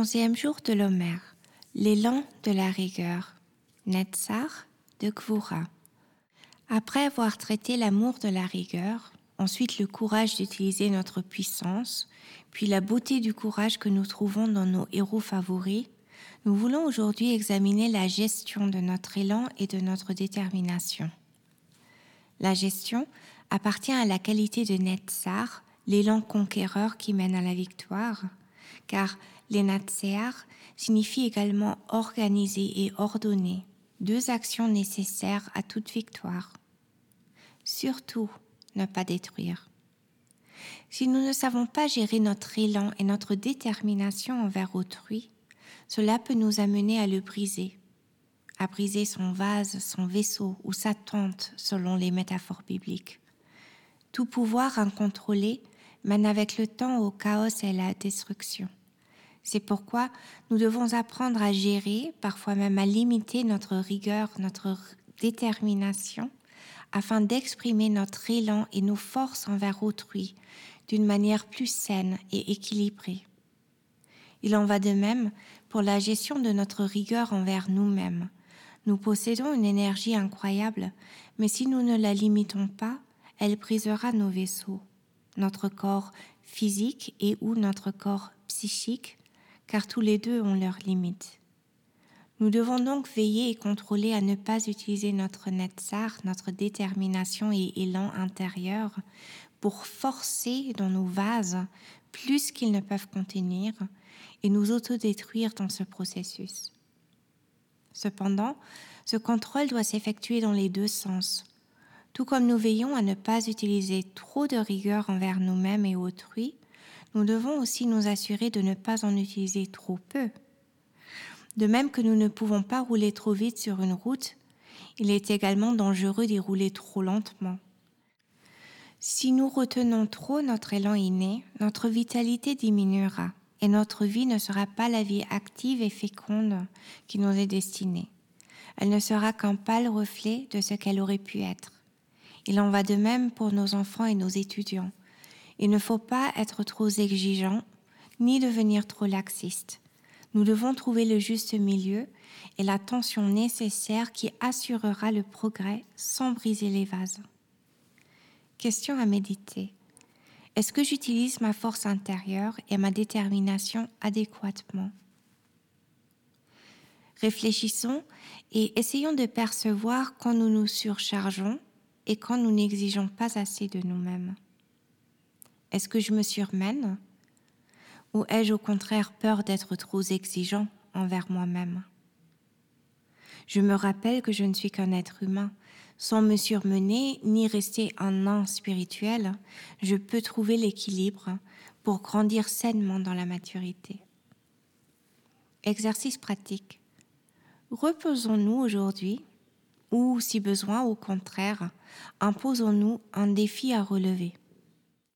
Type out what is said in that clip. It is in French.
Onzième jour de l'Homère. L'élan de la rigueur. Netzar de Kvura. Après avoir traité l'amour de la rigueur, ensuite le courage d'utiliser notre puissance, puis la beauté du courage que nous trouvons dans nos héros favoris, nous voulons aujourd'hui examiner la gestion de notre élan et de notre détermination. La gestion appartient à la qualité de Netzar, l'élan conquéreur qui mène à la victoire, car L'enatsear signifie également organiser et ordonner, deux actions nécessaires à toute victoire. Surtout, ne pas détruire. Si nous ne savons pas gérer notre élan et notre détermination envers autrui, cela peut nous amener à le briser, à briser son vase, son vaisseau ou sa tente selon les métaphores bibliques. Tout pouvoir incontrôlé mène avec le temps au chaos et à la destruction. C'est pourquoi nous devons apprendre à gérer, parfois même à limiter notre rigueur, notre détermination, afin d'exprimer notre élan et nos forces envers autrui d'une manière plus saine et équilibrée. Il en va de même pour la gestion de notre rigueur envers nous-mêmes. Nous possédons une énergie incroyable, mais si nous ne la limitons pas, elle brisera nos vaisseaux, notre corps physique et ou notre corps psychique, car tous les deux ont leurs limites. Nous devons donc veiller et contrôler à ne pas utiliser notre netzar, notre détermination et élan intérieur, pour forcer dans nos vases plus qu'ils ne peuvent contenir et nous autodétruire dans ce processus. Cependant, ce contrôle doit s'effectuer dans les deux sens. Tout comme nous veillons à ne pas utiliser trop de rigueur envers nous-mêmes et autrui, nous devons aussi nous assurer de ne pas en utiliser trop peu. De même que nous ne pouvons pas rouler trop vite sur une route, il est également dangereux d'y rouler trop lentement. Si nous retenons trop notre élan inné, notre vitalité diminuera et notre vie ne sera pas la vie active et féconde qui nous est destinée. Elle ne sera qu'un pâle reflet de ce qu'elle aurait pu être. Il en va de même pour nos enfants et nos étudiants. Il ne faut pas être trop exigeant ni devenir trop laxiste. Nous devons trouver le juste milieu et la tension nécessaire qui assurera le progrès sans briser les vases. Question à méditer. Est-ce que j'utilise ma force intérieure et ma détermination adéquatement? Réfléchissons et essayons de percevoir quand nous nous surchargeons et quand nous n'exigeons pas assez de nous-mêmes. Est-ce que je me surmène Ou ai-je au contraire peur d'être trop exigeant envers moi-même? Je me rappelle que je ne suis qu'un être humain. Sans me surmener ni rester un nain spirituel, je peux trouver l'équilibre pour grandir sainement dans la maturité. Exercice pratique. Reposons-nous aujourd'hui ou, si besoin, au contraire, imposons-nous un défi à relever.